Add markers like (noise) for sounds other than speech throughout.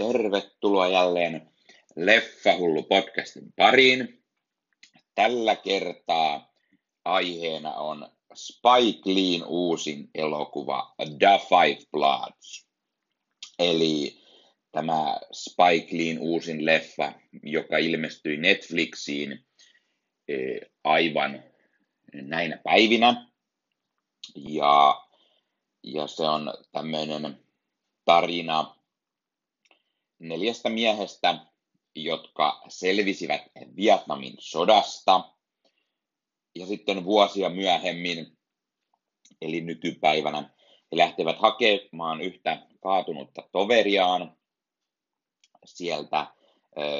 tervetuloa jälleen Leffahullu podcastin pariin. Tällä kertaa aiheena on Spike Leein uusin elokuva The Five Bloods. Eli tämä Spike Leein uusin leffa, joka ilmestyi Netflixiin eh, aivan näinä päivinä. Ja, ja se on tämmöinen tarina neljästä miehestä, jotka selvisivät Vietnamin sodasta. Ja sitten vuosia myöhemmin, eli nykypäivänä, he lähtevät hakemaan yhtä kaatunutta toveriaan sieltä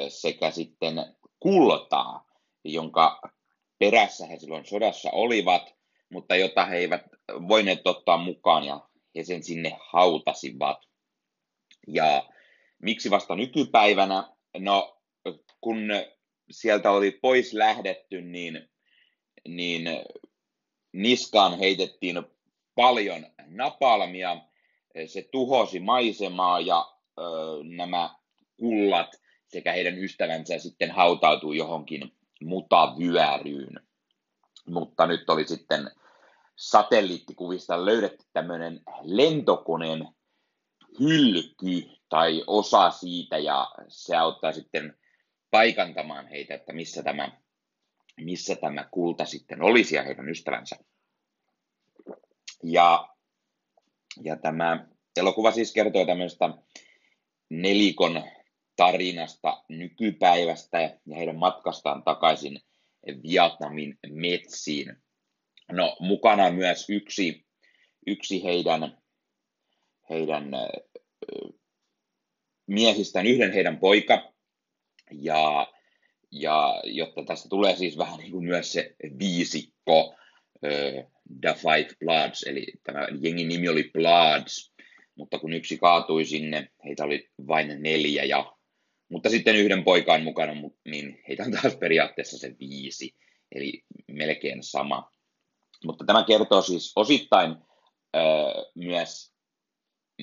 sekä sitten kultaa, jonka perässä he silloin sodassa olivat, mutta jota he eivät voineet ottaa mukaan ja he sen sinne hautasivat. Ja miksi vasta nykypäivänä? No, kun sieltä oli pois lähdetty, niin, niin niskaan heitettiin paljon napalmia, se tuhosi maisemaa ja ö, nämä kullat sekä heidän ystävänsä sitten hautautui johonkin mutavyöryyn. Mutta nyt oli sitten satelliittikuvista löydetty tämmöinen lentokoneen hylky tai osa siitä ja se auttaa sitten paikantamaan heitä, että missä tämä, missä tämä kulta sitten olisi ja heidän ystävänsä. Ja, ja tämä elokuva siis kertoo tämmöistä nelikon tarinasta nykypäivästä ja heidän matkastaan takaisin Vietnamin metsiin. No, mukana myös yksi, yksi heidän, heidän miehistään, yhden heidän poika, ja, ja jotta tästä tulee siis vähän niin kuin myös se viisikko, The Five Bloods, eli tämä jengin nimi oli Bloods, mutta kun yksi kaatui sinne, heitä oli vain neljä, ja, mutta sitten yhden poikaan mukana, niin heitä on taas periaatteessa se viisi, eli melkein sama. Mutta tämä kertoo siis osittain ö, myös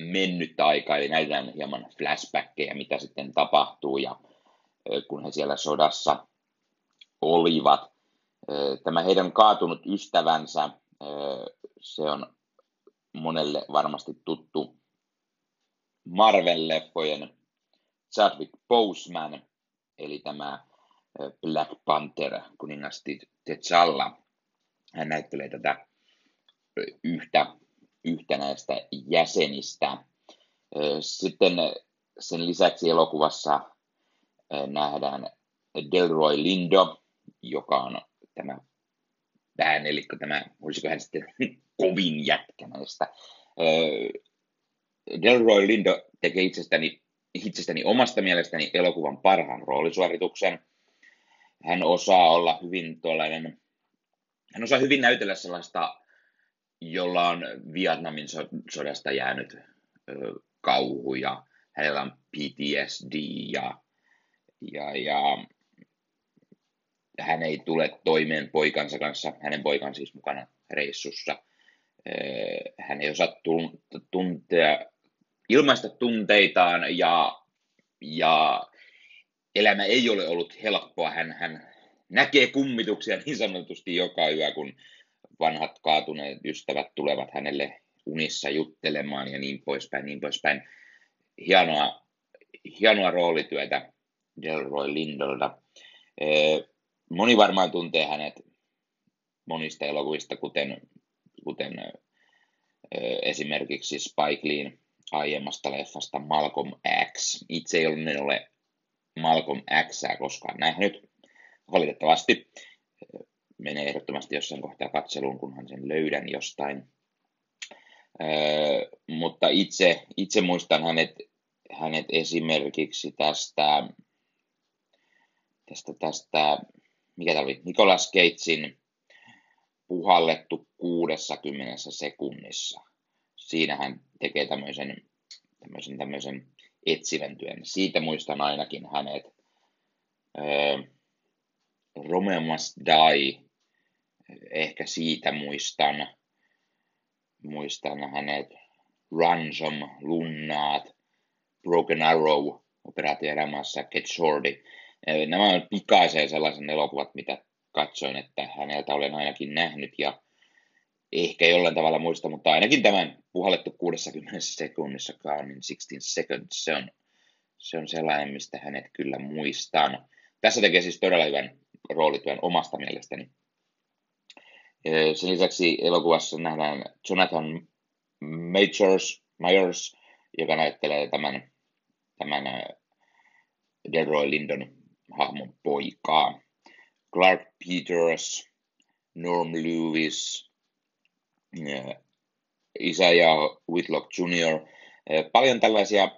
mennyttä aikaa, eli näytetään hieman flashbackkejä, mitä sitten tapahtuu, ja kun he siellä sodassa olivat. Tämä heidän kaatunut ystävänsä, se on monelle varmasti tuttu Marvel-leffojen Chadwick Boseman, eli tämä Black Panther, kuningas T'Challa, hän näyttelee tätä yhtä, yhtä näistä jäsenistä. Sitten sen lisäksi elokuvassa nähdään Delroy Lindo, joka on tämä eli tämä, olisiko hän sitten (laughs) kovin jätkä näistä. Delroy Lindo tekee itsestäni, itsestäni omasta mielestäni elokuvan parhaan roolisuorituksen. Hän osaa olla hyvin tuollainen hän osaa hyvin näytellä sellaista, jolla on Vietnamin sodasta jäänyt kauhu ja hänellä on PTSD ja, ja, ja hän ei tule toimeen poikansa kanssa, hänen poikan siis mukana reissussa. Hän ei osaa tuntea, ilmaista tunteitaan ja, ja elämä ei ole ollut helppoa. Hän, hän näkee kummituksia niin sanotusti joka yö, kun vanhat kaatuneet ystävät tulevat hänelle unissa juttelemaan ja niin poispäin, niin poispäin. Hienoa, hienoa roolityötä Delroy Lindolta. Moni varmaan tuntee hänet monista elokuvista, kuten, kuten esimerkiksi Spike Leen aiemmasta leffasta Malcolm X. Itse ei ole Malcolm Xää koskaan nähnyt, valitettavasti menee ehdottomasti jossain kohtaa katseluun, kunhan sen löydän jostain. Öö, mutta itse, itse muistan hänet, hänet esimerkiksi tästä, tästä, tästä mikä tämä oli, Nicolas Cagein puhallettu 60 sekunnissa. Siinä hän tekee tämmöisen, tämmöisen, tämmöisen etsivän työn. Siitä muistan ainakin hänet. Öö, Romeo Must Die, ehkä siitä muistan, muistan hänet, Ransom, Lunnaat, Broken Arrow, Operaatio erämaassa, Get Shorty. Nämä on pikaisen sellaisen elokuvat, mitä katsoin, että häneltä olen ainakin nähnyt ja ehkä jollain tavalla muista, mutta ainakin tämän puhallettu 60 sekunnissa in 16 Seconds, se on, se on sellainen, mistä hänet kyllä muistan. Tässä tekee siis todella hyvän roolityön omasta mielestäni. Sen lisäksi elokuvassa nähdään Jonathan Majors, Majors joka näyttelee tämän, tämän Delroy Lindon hahmon poikaa. Clark Peters, Norm Lewis, Isaiah Whitlock Jr. Paljon tällaisia,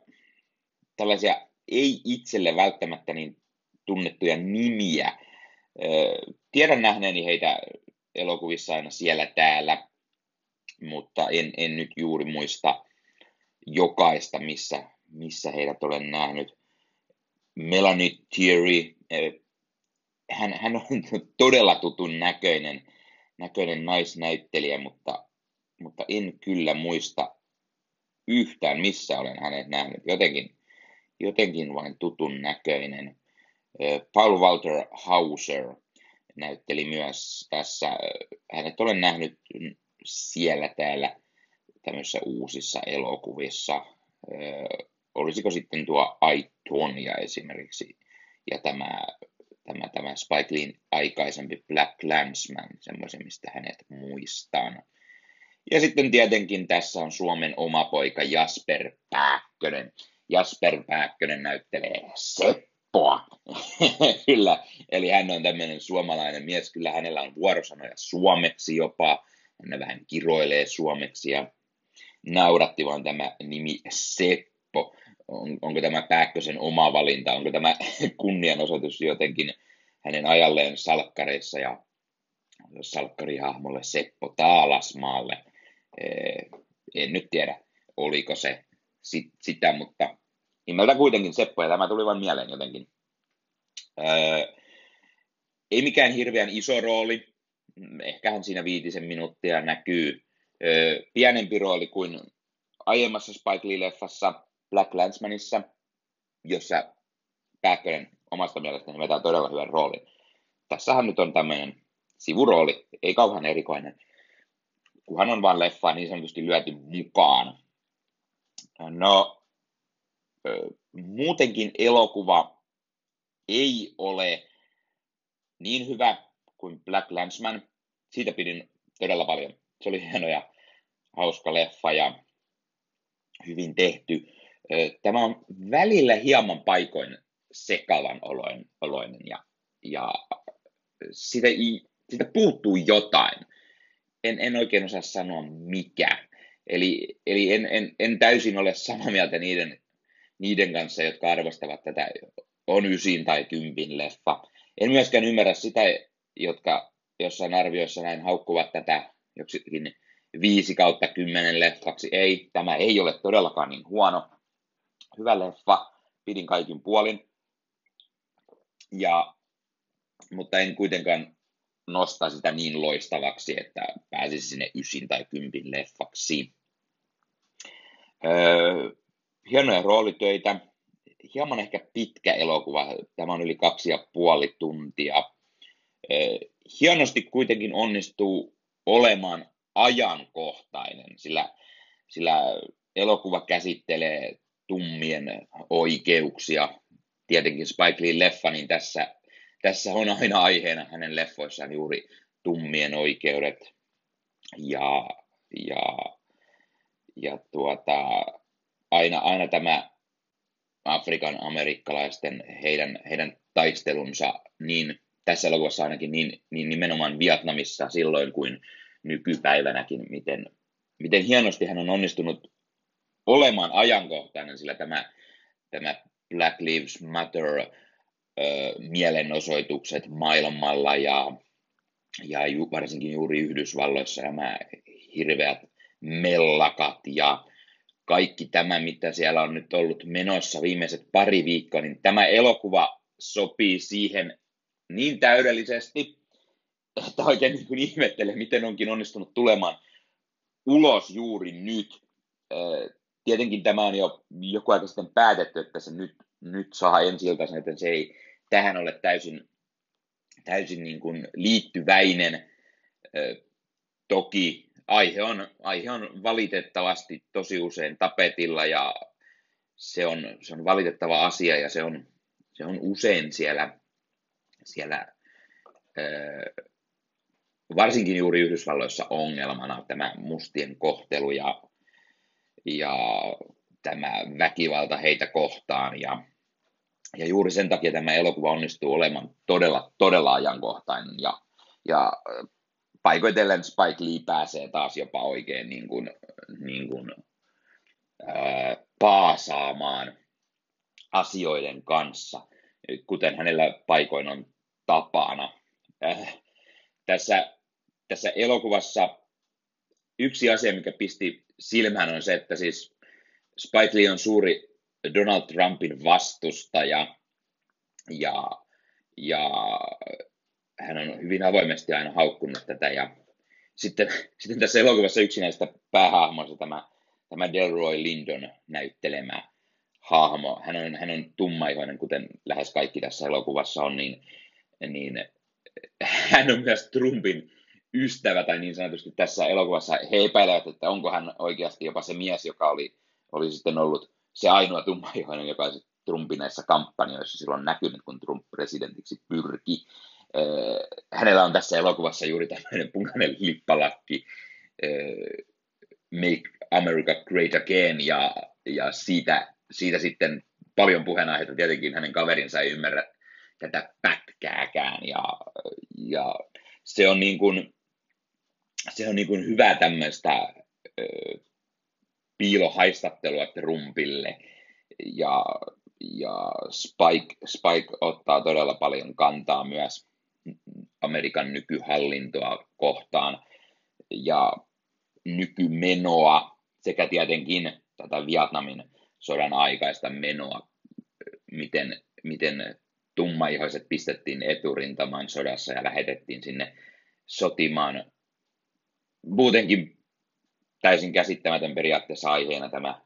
tällaisia ei itselle välttämättä niin tunnettuja nimiä. Tiedän nähneeni heitä elokuvissa aina siellä täällä, mutta en, en nyt juuri muista jokaista, missä, missä heidät olen nähnyt. Melanie Thierry, hän, hän on todella tutun näköinen, näköinen naisnäyttelijä, mutta, mutta en kyllä muista yhtään, missä olen hänet nähnyt. Jotenkin, jotenkin vain tutun näköinen. Paul Walter Hauser näytteli myös tässä. Hänet olen nähnyt siellä täällä tämmöisissä uusissa elokuvissa. Olisiko sitten tuo Aitonia esimerkiksi ja tämä, tämä, tämä Spike Leein aikaisempi Black Landsman, semmoisen, mistä hänet muistan. Ja sitten tietenkin tässä on Suomen oma poika Jasper Pääkkönen. Jasper Pääkkönen näyttelee Seppoa. (laughs) kyllä, eli hän on tämmöinen suomalainen mies. Kyllä hänellä on vuorosanoja suomeksi jopa. Hän vähän kiroilee suomeksi ja nauratti vaan tämä nimi Seppo. On, onko tämä Pääkkösen oma valinta, onko tämä (laughs) kunnianosoitus jotenkin hänen ajalleen salkkareissa ja salkkarihahmolle Seppo Taalasmaalle. En nyt tiedä, oliko se sit, sitä, mutta nimeltä kuitenkin Seppo, ja tämä tuli vain mieleen jotenkin. Öö, ei mikään hirveän iso rooli, ehkähän siinä viitisen minuuttia näkyy pienempi rooli kuin aiemmassa Spike Lee-leffassa Black Landsmanissa, jossa Pääkkönen omasta mielestäni vetää todella hyvän roolin. Tässähän nyt on tämmöinen sivurooli, ei kauhean erikoinen, kunhan on vain leffa niin sanotusti lyöty mukaan. No, muutenkin elokuva ei ole niin hyvä kuin Black Landsman. Siitä pidin todella paljon. Se oli hieno ja hauska leffa ja hyvin tehty. Tämä on välillä hieman paikoin sekavan oloinen ja, ja siitä, siitä puuttuu jotain. En, en oikein osaa sanoa mikä. Eli, eli en, en, en täysin ole samaa mieltä niiden, niiden kanssa, jotka arvostavat tätä on ysin tai kympin leffa. En myöskään ymmärrä sitä, jotka jossain arvioissa näin haukkuvat tätä joksikin 5 kautta 10 leffaksi. Ei, tämä ei ole todellakaan niin huono. Hyvä leffa, pidin kaikin puolin. Ja, mutta en kuitenkaan nosta sitä niin loistavaksi, että pääsisi sinne ysin tai kympin leffaksi. Öö, hienoja roolitöitä, hieman ehkä pitkä elokuva, tämä on yli kaksi ja puoli tuntia. Hienosti kuitenkin onnistuu olemaan ajankohtainen, sillä, sillä elokuva käsittelee tummien oikeuksia. Tietenkin Spike Lee leffa, niin tässä, tässä on aina aiheena hänen leffoissaan juuri tummien oikeudet ja, ja, ja tuota, aina, aina tämä Afrikan amerikkalaisten heidän, heidän taistelunsa niin tässä elokuvassa ainakin niin, niin nimenomaan Vietnamissa silloin kuin nykypäivänäkin, miten, miten hienosti hän on onnistunut olemaan ajankohtainen, sillä tämä, tämä Black Lives Matter mielenosoitukset maailmalla ja, ja ju, varsinkin juuri Yhdysvalloissa nämä hirveät mellakat ja kaikki tämä, mitä siellä on nyt ollut menossa viimeiset pari viikkoa, niin tämä elokuva sopii siihen niin täydellisesti, että oikein niin ihmettelen, miten onkin onnistunut tulemaan ulos juuri nyt. Tietenkin tämä on jo joku aika sitten päätetty, että se nyt nyt saa ensi joten se ei tähän ole täysin, täysin niin kuin liittyväinen. Toki aihe on, aihe on valitettavasti tosi usein tapetilla ja se on, se on valitettava asia ja se on, se on usein siellä, siellä varsinkin juuri Yhdysvalloissa ongelmana tämä mustien kohtelu ja, ja tämä väkivalta heitä kohtaan. Ja, ja juuri sen takia tämä elokuva onnistuu olemaan todella, todella ajankohtainen. Ja, ja paikoitellen Spike Lee pääsee taas jopa oikein niin kuin, niin kuin, ää, paasaamaan asioiden kanssa, kuten hänellä paikoin on tapana. Äh, tässä, tässä elokuvassa yksi asia, mikä pisti silmään, on se, että siis Spike Lee on suuri Donald Trumpin vastustaja ja, ja hän on hyvin avoimesti aina haukkunut tätä ja sitten, (laughs) sitten tässä elokuvassa yksi näistä päähahmoista tämä, tämä Delroy Lindon näyttelemä hahmo, hän on, hän on tummaihoinen, kuten lähes kaikki tässä elokuvassa on, niin, niin (laughs) hän on myös Trumpin ystävä, tai niin sanotusti tässä elokuvassa he epäilevät, että onko hän oikeasti jopa se mies, joka oli, oli sitten ollut se ainoa tummaihoinen, joka Trumpin näissä kampanjoissa silloin näkynyt, kun Trump presidentiksi pyrki. Hänellä on tässä elokuvassa juuri tämmöinen punainen lippalakki, Make America Great Again, ja, ja siitä, siitä sitten paljon puheenaiheita. Tietenkin hänen kaverinsa ei ymmärrä tätä pätkääkään, ja, ja se on niin kuin, se on niin kuin hyvä tämmöistä piilohaistattelua Trumpille, ja, ja Spike, Spike ottaa todella paljon kantaa myös Amerikan nykyhallintoa kohtaan ja nykymenoa sekä tietenkin tätä Vietnamin sodan aikaista menoa, miten, miten tummaihoiset pistettiin eturintamaan sodassa ja lähetettiin sinne sotimaan. Muutenkin täysin käsittämätön periaatteessa aiheena tämä,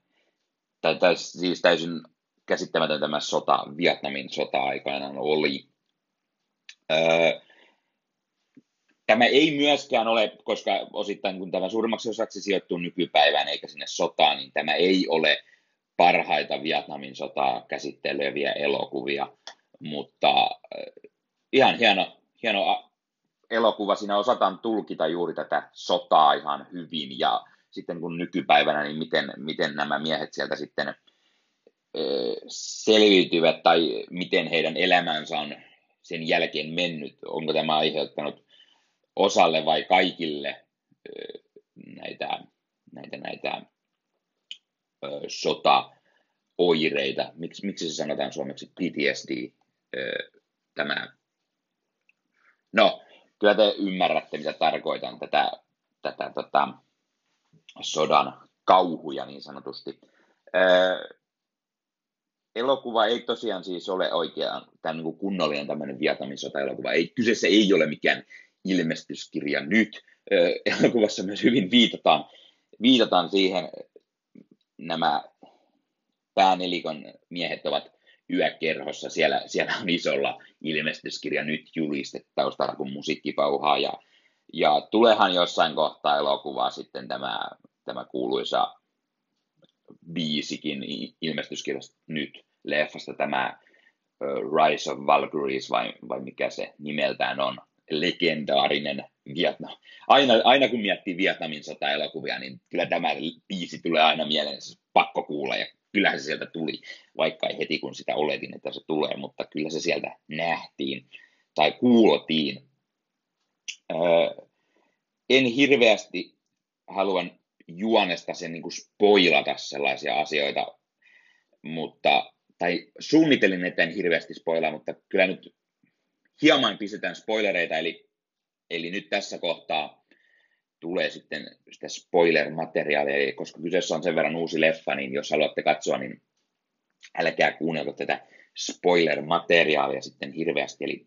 tai, tai siis täysin käsittämätön tämä sota, Vietnamin sota-aikana oli. Öö, tämä ei myöskään ole, koska osittain kun tämä suurimmaksi osaksi sijoittuu nykypäivään eikä sinne sotaan, niin tämä ei ole parhaita Vietnamin sotaa käsitteleviä elokuvia, mutta äh, ihan hieno, hieno elokuva. Siinä osataan tulkita juuri tätä sotaa ihan hyvin ja sitten kun nykypäivänä, niin miten, miten nämä miehet sieltä sitten äh, selviytyvät tai miten heidän elämänsä on sen jälkeen mennyt. Onko tämä aiheuttanut osalle vai kaikille näitä, näitä, näitä sota-oireita. Miksi, miksi se sanotaan suomeksi PTSD? tämä, no, kyllä te ymmärrätte, mitä tarkoitan tätä, tätä tota, sodan kauhuja niin sanotusti. elokuva ei tosiaan siis ole oikeaan tämä niin kunnollinen tämmöinen Vietnamin sota-elokuva. Ei, kyseessä ei ole mikään ilmestyskirja nyt. elokuvassa myös hyvin viitataan, viitataan siihen, nämä päänelikon miehet ovat yökerhossa. Siellä, siellä on isolla ilmestyskirja nyt julistettu taustalla, kun musiikki pauhaa. Ja, ja tulehan jossain kohtaa elokuvaa sitten tämä, tämä kuuluisa biisikin ilmestyskirjasta nyt leffasta tämä Rise of Valkyries vai, vai mikä se nimeltään on, legendaarinen Vietnam. Aina, aina kun miettii Vietnamin sota-elokuvia, niin kyllä tämä biisi tulee aina mieleen, se pakko kuulla ja kyllähän se sieltä tuli, vaikka ei heti kun sitä oletin, että se tulee, mutta kyllä se sieltä nähtiin tai kuultiin. Öö, en hirveästi haluan juonesta sen niin kuin spoilata sellaisia asioita, mutta, tai suunnitelin, että en hirveästi spoilaa, mutta kyllä nyt hieman pistetään spoilereita, eli, eli nyt tässä kohtaa tulee sitten sitä spoiler-materiaalia, koska kyseessä on sen verran uusi leffa, niin jos haluatte katsoa, niin älkää kuunnelko tätä spoiler-materiaalia sitten hirveästi. Eli,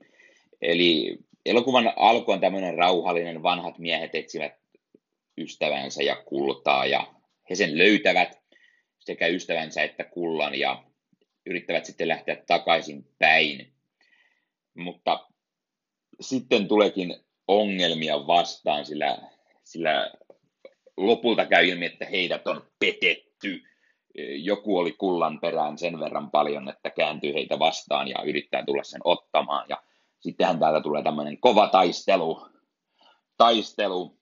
eli elokuvan alku on tämmöinen rauhallinen, vanhat miehet etsivät ystävänsä ja kultaa, ja he sen löytävät, sekä ystävänsä että kullan, ja yrittävät sitten lähteä takaisin päin. Mutta sitten tuleekin ongelmia vastaan, sillä, sillä lopulta käy ilmi, että heidät on petetty. Joku oli kullan perään sen verran paljon, että kääntyy heitä vastaan ja yrittää tulla sen ottamaan. Ja sittenhän täältä tulee tämmöinen kova taistelu. Taistelu.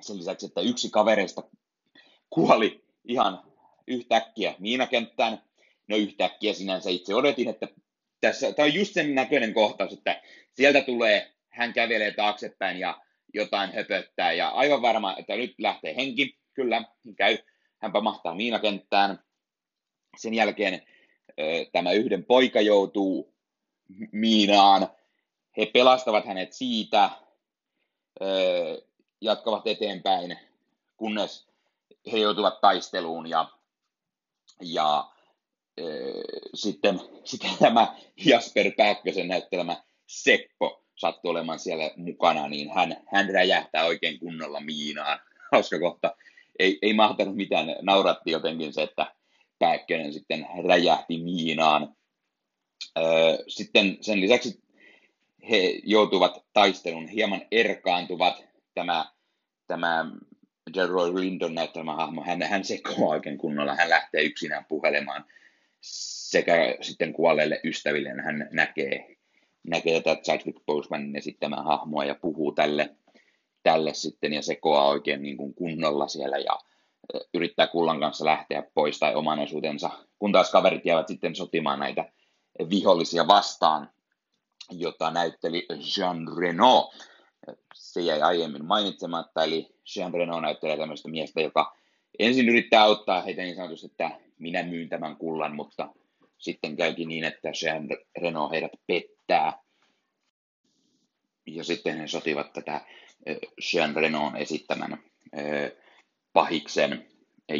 Sen lisäksi, että yksi kavereista kuoli ihan yhtäkkiä miinakenttään. No yhtäkkiä sinänsä itse odotin, että tässä, tämä on just sen näköinen kohtaus, että sieltä tulee, hän kävelee taaksepäin ja jotain höpöttää ja aivan varma, että nyt lähtee henki, kyllä, käy, hän pamahtaa miinakenttään. Sen jälkeen tämä yhden poika joutuu miinaan, he pelastavat hänet siitä, jatkavat eteenpäin, kunnes he joutuvat taisteluun ja, ja sitten, (laughs) sitten tämä Jasper Pääkkösen näyttelemä Seppo sattuu olemaan siellä mukana, niin hän, hän räjähtää oikein kunnolla miinaan. (laughs) Hauska kohta. Ei, ei mahtanut mitään, nauratti jotenkin se, että Pääkkönen sitten räjähti miinaan. Sitten sen lisäksi he joutuvat taistelun, hieman erkaantuvat. Tämä, tämä Delroy Lindon näyttämä hahmo, hän, hän sekoaa oikein kunnolla, hän lähtee yksinään puhelemaan sekä sitten kuolleille ystäville, hän näkee, näkee tätä Chadwick Bosemanin esittämää hahmoa ja puhuu tälle, tälle sitten ja sekoaa oikein niin kuin kunnolla siellä ja yrittää kullan kanssa lähteä pois tai oman osuutensa, kun taas kaverit jäävät sitten sotimaan näitä vihollisia vastaan, jota näytteli Jean Reno. Se jäi aiemmin mainitsematta, eli Jean Renault näyttelee tämmöistä miestä, joka ensin yrittää auttaa heitä niin sanotusti, että minä myyn tämän kullan, mutta sitten käykin niin, että Jean Renault heidät pettää. Ja sitten he sotivat tätä Jean Renault esittämän pahiksen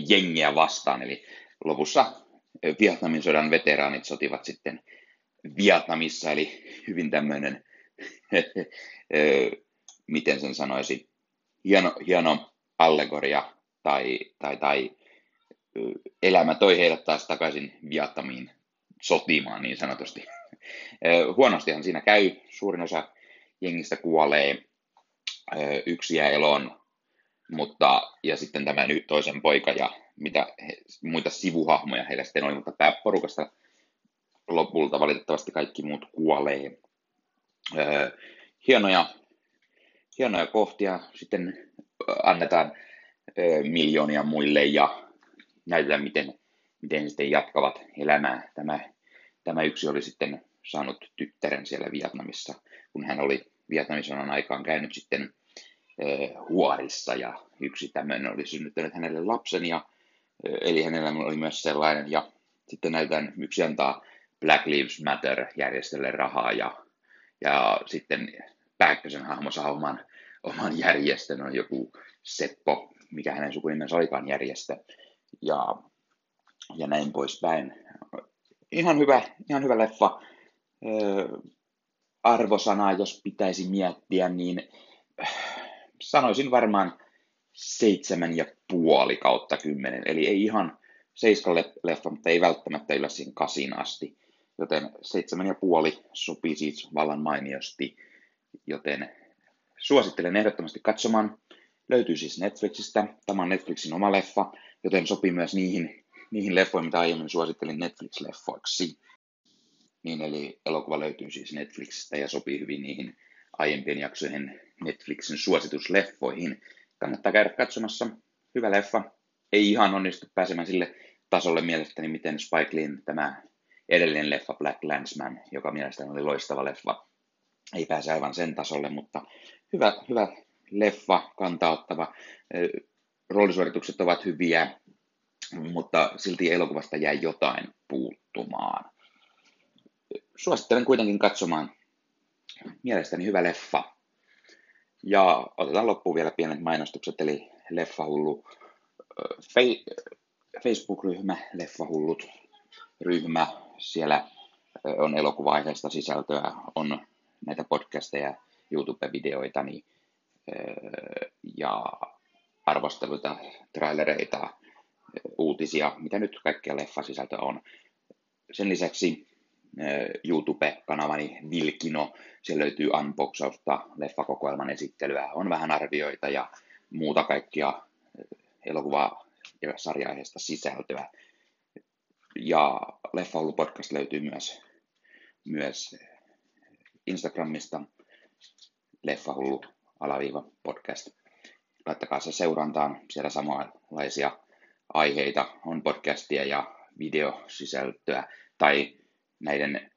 jengiä vastaan, eli lopussa Vietnamin sodan veteraanit sotivat sitten Vietnamissa, eli hyvin tämmöinen (laughs) miten sen sanoisi, hieno, hieno allegoria tai, tai, tai elämä toi heidät taas takaisin Vietnamiin sotimaan niin sanotusti. (laughs) Huonostihan siinä käy, suurin osa jengistä kuolee, yksi jää eloon, mutta, ja sitten tämä nyt toisen poika ja mitä he, muita sivuhahmoja heillä sitten oli, mutta pääporukasta lopulta valitettavasti kaikki muut kuolee. hienoja hienoja kohtia sitten annetaan miljoonia muille ja näytetään, miten, miten sitten jatkavat elämää. Tämä, tämä yksi oli sitten saanut tyttären siellä Vietnamissa, kun hän oli Vietnamin aikaan käynyt sitten huorissa. Ja yksi tämmöinen oli synnyttänyt hänelle lapsen ja eli hänellä oli myös sellainen. Ja sitten näytetään yksi antaa Black Lives Matter järjestölle rahaa ja, ja sitten Pääkkösen hahmo saa oman, oman järjestön, on joku Seppo, mikä hänen sukunimensä olikaan järjestö, ja, ja näin poispäin. Ihan hyvä, ihan hyvä leffa. arvosanaa, jos pitäisi miettiä, niin sanoisin varmaan seitsemän ja puoli kautta kymmenen, eli ei ihan seiska leffa, mutta ei välttämättä yllä siihen kasin asti, joten seitsemän ja puoli sopii siis vallan mainiosti joten suosittelen ehdottomasti katsomaan. Löytyy siis Netflixistä. Tämä on Netflixin oma leffa, joten sopii myös niihin, niihin leffoihin, mitä aiemmin suosittelin Netflix-leffoiksi. Niin, eli elokuva löytyy siis Netflixistä ja sopii hyvin niihin aiempien jaksojen Netflixin suositusleffoihin. Kannattaa käydä katsomassa. Hyvä leffa. Ei ihan onnistu pääsemään sille tasolle mielestäni, miten Spike Lee tämä edellinen leffa Black Landsman, joka mielestäni oli loistava leffa, ei pääse aivan sen tasolle, mutta hyvä, hyvä leffa, kantauttava. Roolisuoritukset ovat hyviä, mutta silti elokuvasta jäi jotain puuttumaan. Suosittelen kuitenkin katsomaan. Mielestäni hyvä leffa. Ja otetaan loppuun vielä pienet mainostukset, eli Leffahullu Facebook-ryhmä, Leffahullut ryhmä. Siellä on elokuva-aiheista sisältöä, on näitä podcasteja, YouTube-videoita niin, ja arvosteluita, trailereita, uutisia, mitä nyt kaikkea leffasisältöä on. sen lisäksi YouTube-kanavani Vilkino, siellä löytyy unboxausta, leffakokoelman esittelyä, on vähän arvioita ja muuta kaikkia elokuvaa ja sarja sisältöä. Ja Leffahullu podcast löytyy myös, myös Instagramista, Leffahullu alaviiva podcast. Laittakaa se seurantaan, siellä samanlaisia aiheita on podcastia ja videosisältöä tai näiden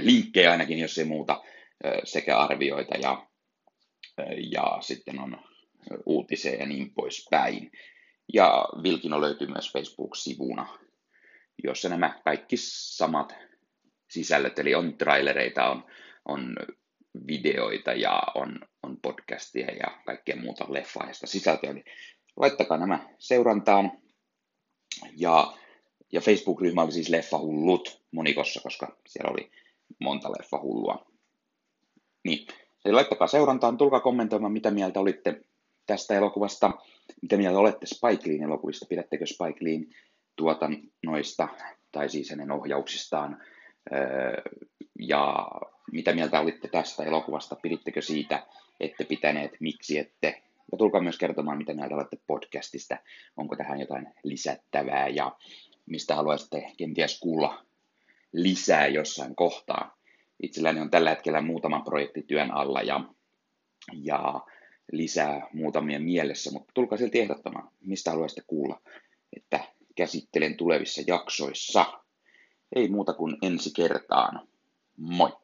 linkkejä ainakin, jos ei muuta, sekä arvioita ja, ja sitten on uutisia ja niin poispäin. Ja Vilkino löytyy myös Facebook-sivuna, jossa nämä kaikki samat sisällöt, eli on trailereita, on, on videoita ja on, on podcastia ja kaikkea muuta leffaista sisältöä. Eli laittakaa nämä seurantaan. Ja, ja Facebook-ryhmä oli siis Leffahullut monikossa, koska siellä oli monta leffahullua. Niin, eli laittakaa seurantaan, tulkaa kommentoimaan, mitä mieltä olitte tästä elokuvasta, mitä mieltä olette Spike Leein elokuvista, pidättekö Spike Leein tuotannoista tai siis hänen ohjauksistaan, ja mitä mieltä olitte tästä elokuvasta, pidittekö siitä, ette pitäneet, miksi ette, ja tulkaa myös kertomaan, mitä mieltä olette podcastista, onko tähän jotain lisättävää, ja mistä haluaisitte kenties kuulla lisää jossain kohtaa. Itselläni on tällä hetkellä muutama projekti työn alla, ja, ja lisää muutamia mielessä, mutta tulkaa silti ehdottamaan, mistä haluaisitte kuulla, että käsittelen tulevissa jaksoissa. Ei muuta kuin ensi kertaan. Moi!